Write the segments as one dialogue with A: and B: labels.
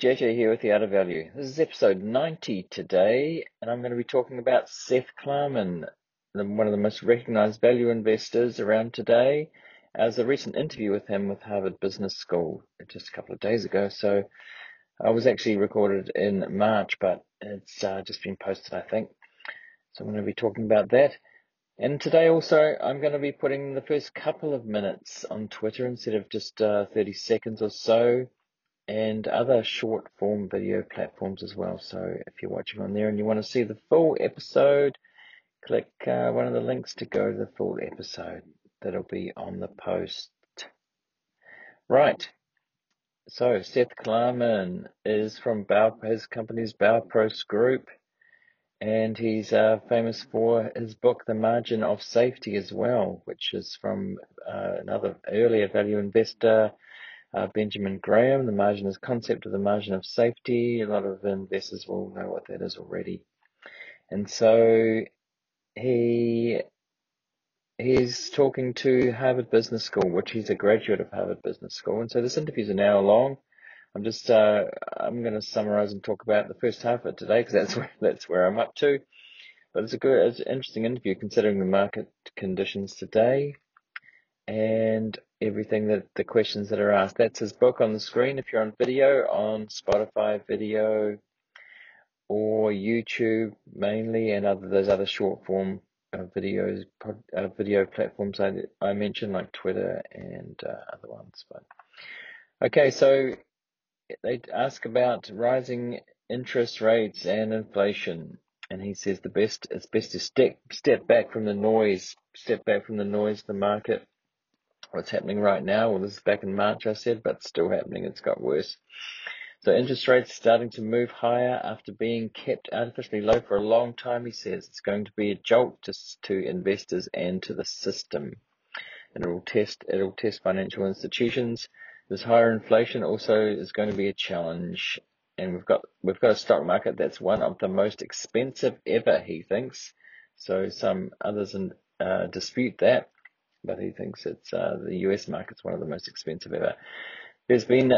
A: JJ here with the of Value. This is episode 90 today, and I'm going to be talking about Seth Klarman, one of the most recognized value investors around today. As a recent interview with him with Harvard Business School just a couple of days ago. So I was actually recorded in March, but it's uh, just been posted, I think. So I'm going to be talking about that. And today also, I'm going to be putting the first couple of minutes on Twitter instead of just uh, 30 seconds or so and other short form video platforms as well. So if you're watching on there and you want to see the full episode, click uh, one of the links to go to the full episode. That'll be on the post. Right. So Seth Klarman is from Bow, his company's Baupost Group, and he's uh, famous for his book, The Margin of Safety, as well, which is from uh, another earlier value investor, uh, Benjamin Graham, the margin is concept of the margin of safety. A lot of investors will know what that is already. And so he he's talking to Harvard Business School, which he's a graduate of Harvard Business School. And so this interview is an hour long. I'm just uh, I'm going to summarize and talk about the first half of today because that's where that's where I'm up to. But it's a good, it's an interesting interview considering the market conditions today and everything that the questions that are asked. That's his book on the screen if you're on video, on Spotify video or YouTube mainly, and other those other short form uh, videos, uh, video platforms I, I mentioned like Twitter and uh, other ones. But okay, so they ask about rising interest rates and inflation. And he says the best, it's best to step, step back from the noise, step back from the noise of the market what's happening right now. Well, this is back in March, I said, but still happening. It's got worse. So interest rates starting to move higher after being kept artificially low for a long time, he says. It's going to be a jolt to, to investors and to the system. And it will test, it will test financial institutions. This higher inflation also is going to be a challenge. And we've got, we've got a stock market that's one of the most expensive ever, he thinks. So some others in, uh, dispute that but he thinks it's uh, the US market's one of the most expensive ever. There's been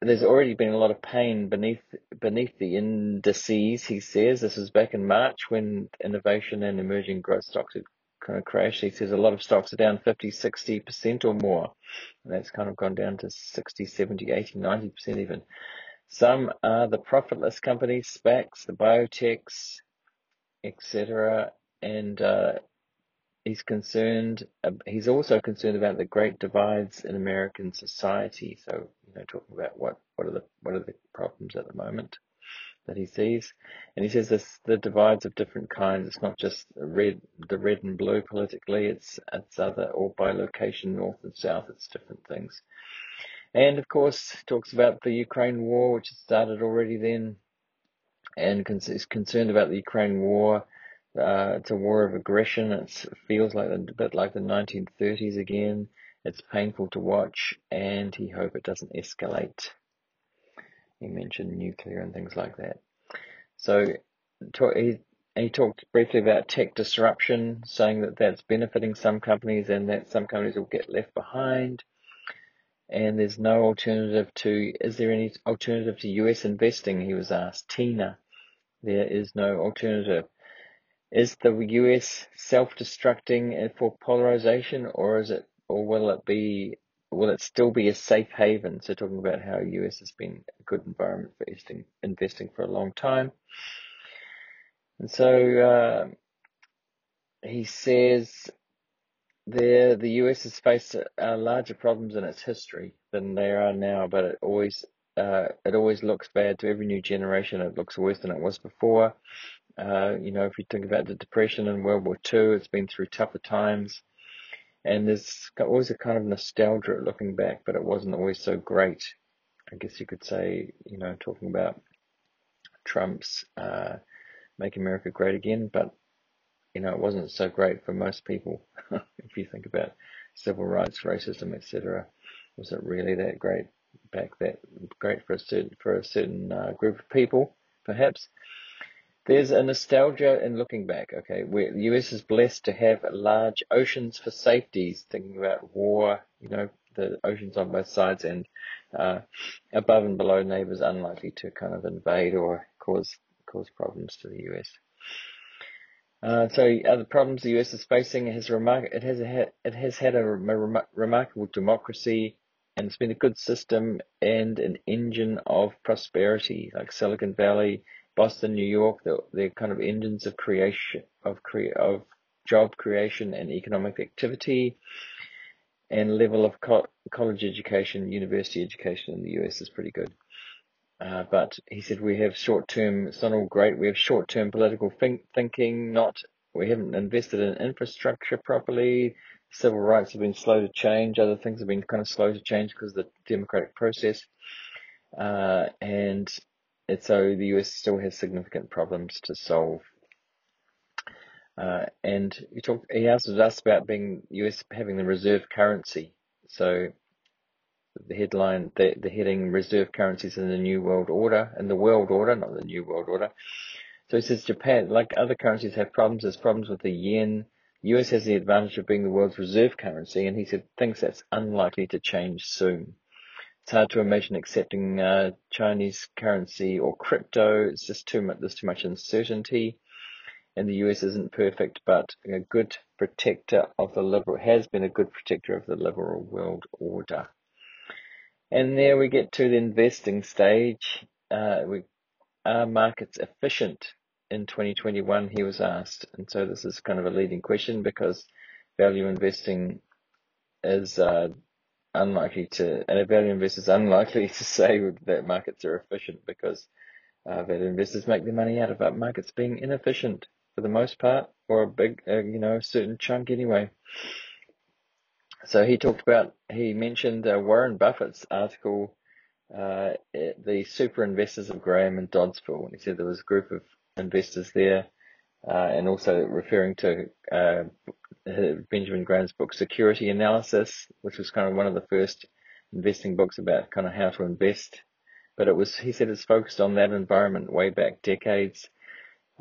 A: there's already been a lot of pain beneath beneath the indices. He says this was back in March when innovation and emerging growth stocks had kind of crashed. He says a lot of stocks are down 50, 60 percent or more, and that's kind of gone down to 60, 70, 80, 90 percent even. Some are the profitless companies, SPACs, the biotechs, etc. And uh, he's concerned. Uh, he's also concerned about the great divides in American society. So, you know, talking about what what are the what are the problems at the moment that he sees, and he says this the divides of different kinds. It's not just red, the red and blue politically. It's it's other or by location, north and south. It's different things. And of course, talks about the Ukraine war, which started already then, and is concerned about the Ukraine war uh, it's a war of aggression. It's, it feels like a bit like the 1930s again. It's painful to watch, and he hope it doesn't escalate. He mentioned nuclear and things like that. So he he talked briefly about tech disruption, saying that that's benefiting some companies and that some companies will get left behind. And there's no alternative to, is there any alternative to US investing? He was asked. Tina, there is no alternative. Is the US self-destructing for polarization, or is it, or will it be, will it still be a safe haven? So talking about how US has been a good environment for investing, investing for a long time. And so uh, he says there the US has faced uh, larger problems in its history than they are now, but it always uh, it always looks bad to every new generation. It looks worse than it was before. Uh, you know, if you think about the Depression and World War II, it's been through tougher times. And there's always a kind of nostalgia looking back, but it wasn't always so great. I guess you could say, you know, talking about Trump's uh, Make America Great Again, but, you know, it wasn't so great for most people. if you think about civil rights, racism, etc., was it really that great back that great for a certain for a certain uh, group of people, perhaps? There's a nostalgia in looking back, okay, where the US is blessed to have large oceans for safety, thinking about war, you know, the oceans on both sides and uh, above and below neighbors unlikely to kind of invade or cause cause problems to the US. Uh, so other problems the US is facing has remar- it has a, it has had a rem- remarkable democracy and it's been a good system and an engine of prosperity like Silicon Valley, Boston, New York. They're, they're kind of engines of creation of cre- of job creation and economic activity and level of co- college education, university education in the US is pretty good. Uh, but he said we have short term, it's not all great. We have short term political think, thinking, not, we haven't invested in infrastructure properly. Civil rights have been slow to change. Other things have been kind of slow to change because of the democratic process. Uh, and so the US still has significant problems to solve. Uh, and he talked, he asked us about being US having the reserve currency. So the headline, the, the heading reserve currencies in the new world order, in the world order, not the new world order. So he says Japan, like other currencies, have problems. There's problems with the yen. US has the advantage of being the world's reserve currency, and he said thinks that's unlikely to change soon. It's hard to imagine accepting uh, Chinese currency or crypto. It's just too much. There's too much uncertainty, and the US isn't perfect, but a good protector of the liberal has been a good protector of the liberal world order. And there we get to the investing stage. Uh, we, are markets efficient in 2021? He was asked. And so this is kind of a leading question because value investing is uh, unlikely to, and a value investor is unlikely to say that markets are efficient because uh, investors make their money out of markets being inefficient for the most part, or a big, uh, you know, certain chunk anyway. So he talked about, he mentioned uh, Warren Buffett's article, uh, the super investors of Graham and Doddsville. And he said there was a group of investors there, uh, and also referring to uh, Benjamin Graham's book, Security Analysis, which was kind of one of the first investing books about kind of how to invest. But it was, he said, it's focused on that environment way back decades,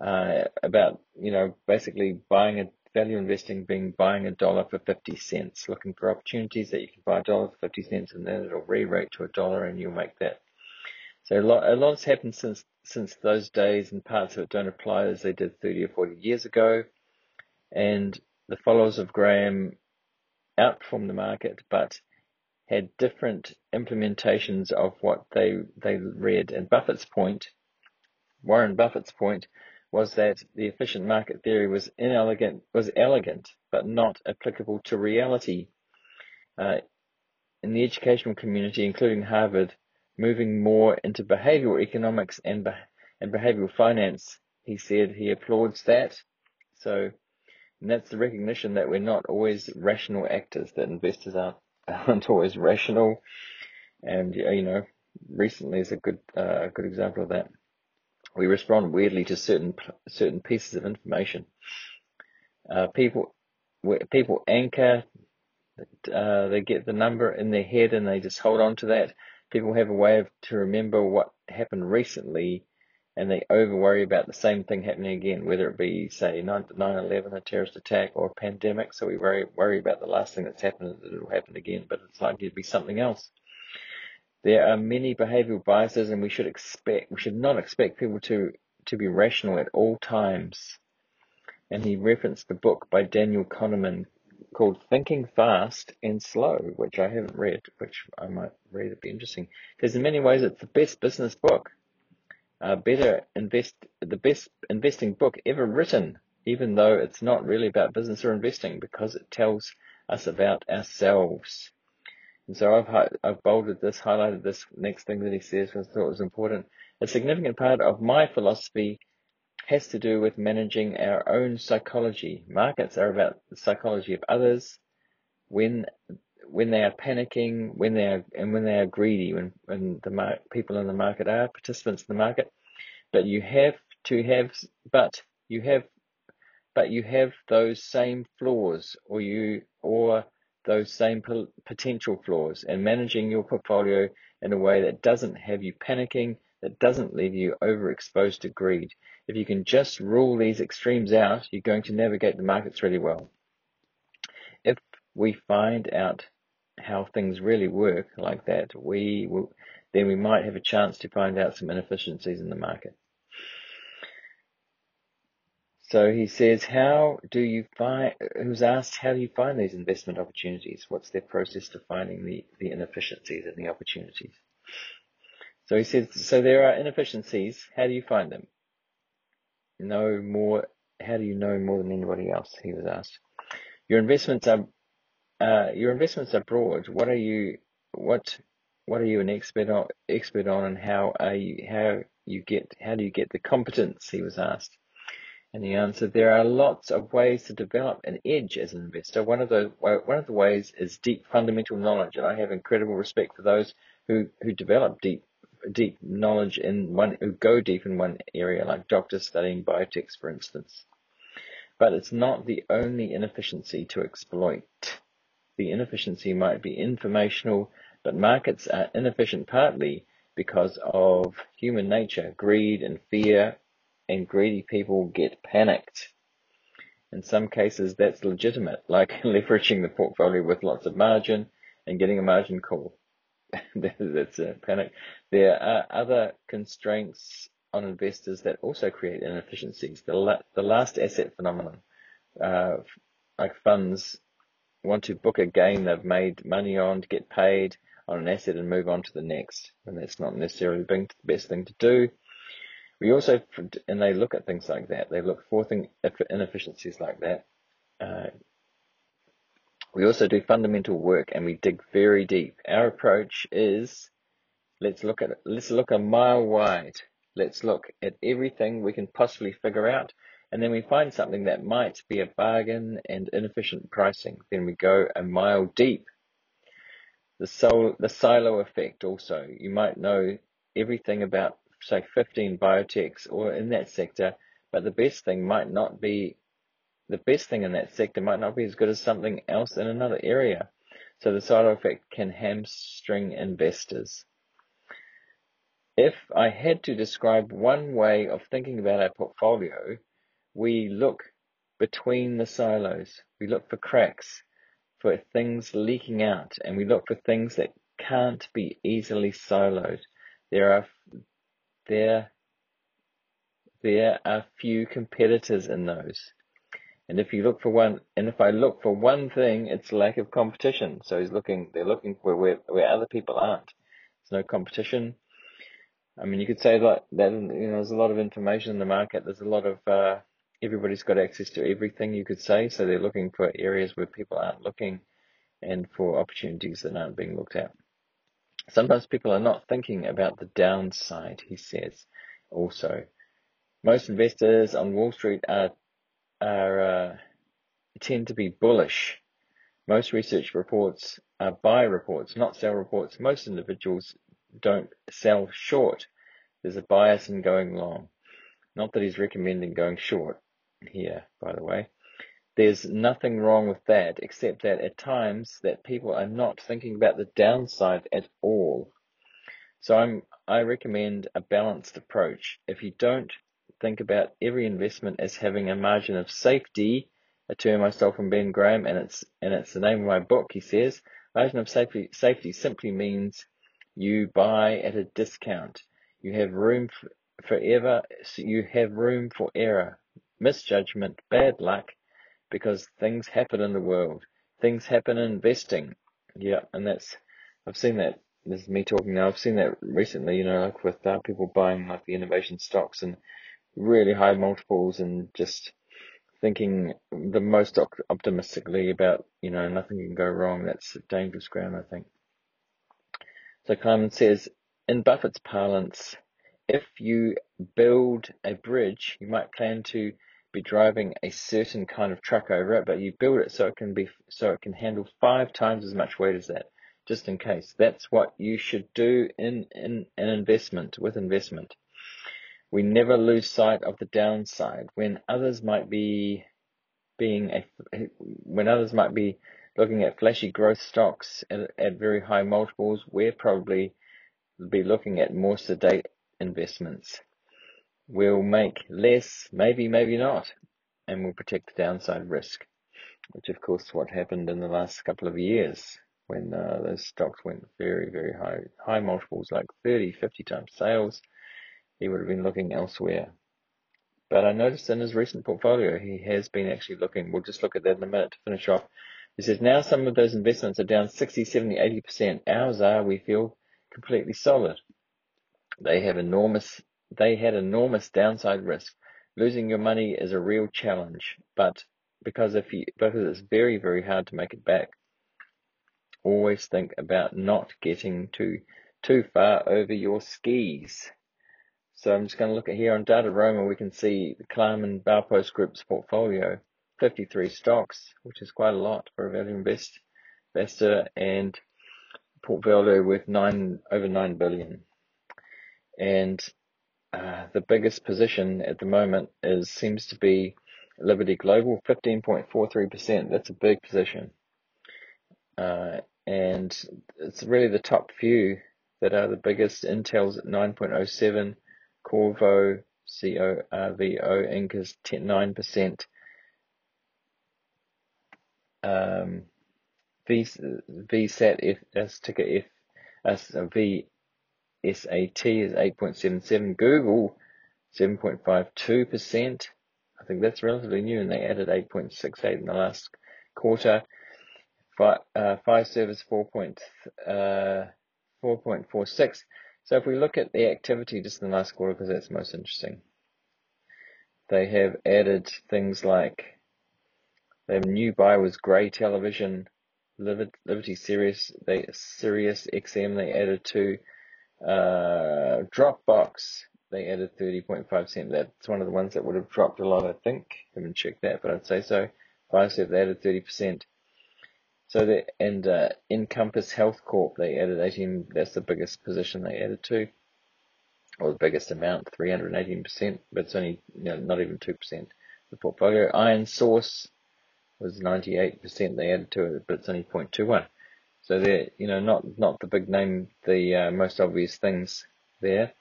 A: uh, about, you know, basically buying a value investing being buying a dollar for 50 cents, looking for opportunities that you can buy a dollar for 50 cents and then it'll re-rate to a dollar and you'll make that. So a lot, a lot's happened since, since those days and parts of it don't apply as they did 30 or 40 years ago. And the followers of Graham outperformed the market, but had different implementations of what they, they read. And Buffett's point, Warren Buffett's point was that the efficient market theory was inelegant, was elegant, but not applicable to reality. Uh, in the educational community, including Harvard, moving more into behavioral economics and, and behavioral finance, he said he applauds that. So, and that's the recognition that we're not always rational actors, that investors aren't, aren't always rational. And, you know, recently is a good, uh, good example of that we respond weirdly to certain certain pieces of information. Uh, people people anchor, uh, they get the number in their head and they just hold on to that. People have a way of to remember what happened recently, and they over worry about the same thing happening again, whether it be say 9/11, a terrorist attack, or a pandemic. So we worry worry about the last thing that's happened that it'll happen again, but it's likely to be something else. There are many behavioral biases, and we should expect we should not expect people to to be rational at all times. And he referenced the book by Daniel Kahneman called Thinking Fast and Slow, which I haven't read, which I might read. It'd be interesting because in many ways it's the best business book, uh, better invest the best investing book ever written, even though it's not really about business or investing because it tells us about ourselves. And so I've, I've bolded this, highlighted this next thing that he says because I thought it was important. A significant part of my philosophy has to do with managing our own psychology. Markets are about the psychology of others when when they are panicking, when they are and when they are greedy, when when the mar- people in the market are participants in the market. But you have to have, but you have, but you have those same flaws, or you or those same potential flaws and managing your portfolio in a way that doesn't have you panicking, that doesn't leave you overexposed to greed. If you can just rule these extremes out, you're going to navigate the markets really well. If we find out how things really work like that, we will, then we might have a chance to find out some inefficiencies in the market. So he says, how do you find, who's asked, how do you find these investment opportunities? What's their process to finding the, the inefficiencies and the opportunities? So he says, so there are inefficiencies. How do you find them? Know more, how do you know more than anybody else? He was asked. Your investments are, Uh, your investments abroad. What are you, what, what are you an expert on, expert on and how are you, how you get, how do you get the competence? He was asked. And he answered, there are lots of ways to develop an edge as an investor. One of the one of the ways is deep fundamental knowledge, and I have incredible respect for those who who develop deep deep knowledge in one who go deep in one area, like doctors studying biotechs, for instance. But it's not the only inefficiency to exploit. The inefficiency might be informational, but markets are inefficient partly because of human nature, greed and fear and greedy people get panicked. In some cases, that's legitimate, like leveraging the portfolio with lots of margin and getting a margin call. that's a panic. There are other constraints on investors that also create inefficiencies. The, la- the last asset phenomenon, uh, like funds want to book a game they've made money on to get paid on an asset and move on to the next. And that's not necessarily the best thing to do. We also, and they look at things like that. They look for thing, inefficiencies like that. Uh, we also do fundamental work and we dig very deep. Our approach is let's look at let's look a mile wide. Let's look at everything we can possibly figure out, and then we find something that might be a bargain and inefficient pricing. Then we go a mile deep. The sol- the silo effect also. You might know everything about say 15 biotechs or in that sector, but the best thing might not be the best thing in that sector might not be as good as something else in another area. So the silo effect can hamstring investors. If I had to describe one way of thinking about our portfolio, we look between the silos. We look for cracks, for things leaking out, and we look for things that can't be easily siloed. There are there there are few competitors in those. And if you look for one, and if I look for one thing, it's lack of competition. So he's looking, they're looking for where, where other people aren't. There's no competition. I mean, you could say that, that, you know, there's a lot of information in the market. There's a lot of, uh, everybody's got access to everything you could say. So they're looking for areas where people aren't looking and for opportunities that aren't being looked at. Sometimes people are not thinking about the downside, he says also. Most investors on Wall Street are, are uh, tend to be bullish. Most research reports are buy reports, not sell reports. Most individuals don't sell short. There's a bias in going long. Not that he's recommending going short here, by the way. There's nothing wrong with that, except that at times that people are not thinking about the downside at all. So I'm I recommend a balanced approach. If you don't think about every investment as having a margin of safety, a term I stole from Ben Graham, and it's and it's the name of my book. He says margin of safety safety simply means you buy at a discount. You have room for, forever. So you have room for error, misjudgment, bad luck, because things happen in the world. Things happen in investing. Yeah, and that's, I've seen that. This is me talking now. I've seen that recently, you know, like with uh, people buying like the innovation stocks and really high multiples and just thinking the most op- optimistically about, you know, nothing can go wrong. That's dangerous ground, I think. So Klarman says, in Buffett's parlance, if you build a bridge, you might plan to be driving a certain kind of truck over it, but you build it so it can be so it can handle five times as much weight as that, just in case. That's what you should do in in an investment with investment. We never lose sight of the downside when others might be being a when others might be looking at flashy growth stocks at, at very high multiples. We're probably be looking at more sedate investments will make less, maybe, maybe not, and will protect the downside risk, which of course what happened in the last couple of years. when uh, those stocks went very, very high, high multiples, like 30, 50 times sales, he would have been looking elsewhere. But I noticed in his recent portfolio, he has been actually looking. We'll just look at that in a minute to finish off. He says now some of those investments are down 60, 70, 80%. Ours are, we feel, completely solid. They have enormous, they had enormous downside risk. Losing your money is a real challenge, but because if you, because it's very, very hard to make it back, always think about not getting too, too far over your skis. So I'm just going to look at here on Dataroma. we can see the Klarman Baupost Group's portfolio, 53 stocks, which is quite a lot for a value invest, investor, and portfolio with nine over nine billion. And uh, the biggest position at the moment is seems to be Liberty Global, 15.43%. That's a big position. Uh, and it's really the top few that are the biggest. Intel's at 9.07, Corvo, C-O-R-V-O, Inc. is 9%. Um, v, VSAT, F, that's ticker F, as VSAT is 8.77. Google, 7.52%. I think that's relatively new and they added 8.68 in the last quarter. Five, uh, Fiserv 4. Uh, 4.46. So if we look at the activity just in the last quarter, because that's most interesting, they have added things like their new buy was Gray Television, Liberty Sirius, they Sirius XM. They added to uh, Dropbox. They added 30.5 cent. That's one of the ones that would have dropped a lot, I think. Haven't checked that, but I'd say so. Fiserv they added 30 percent. So the and uh, Encompass Health Corp they added 18. That's the biggest position they added to, or the biggest amount, 318 percent. But it's only you know, not even two percent. The portfolio ironSource was 98 percent they added to it, but it's only 0.21. So they're you know not not the big name, the uh, most obvious things there.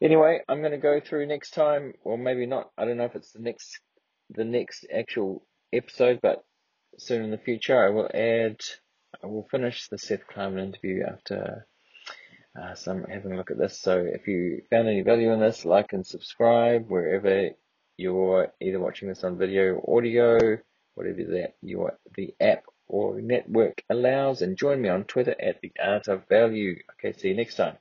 A: Anyway, I'm going to go through next time, or maybe not. I don't know if it's the next the next actual episode, but soon in the future. I will add, I will finish the Seth Klarman interview after uh, some having a look at this. So if you found any value in this, like and subscribe wherever you're either watching this on video or audio, whatever that your the app or network allows, and join me on Twitter at the Art of Value. Okay, see you next time.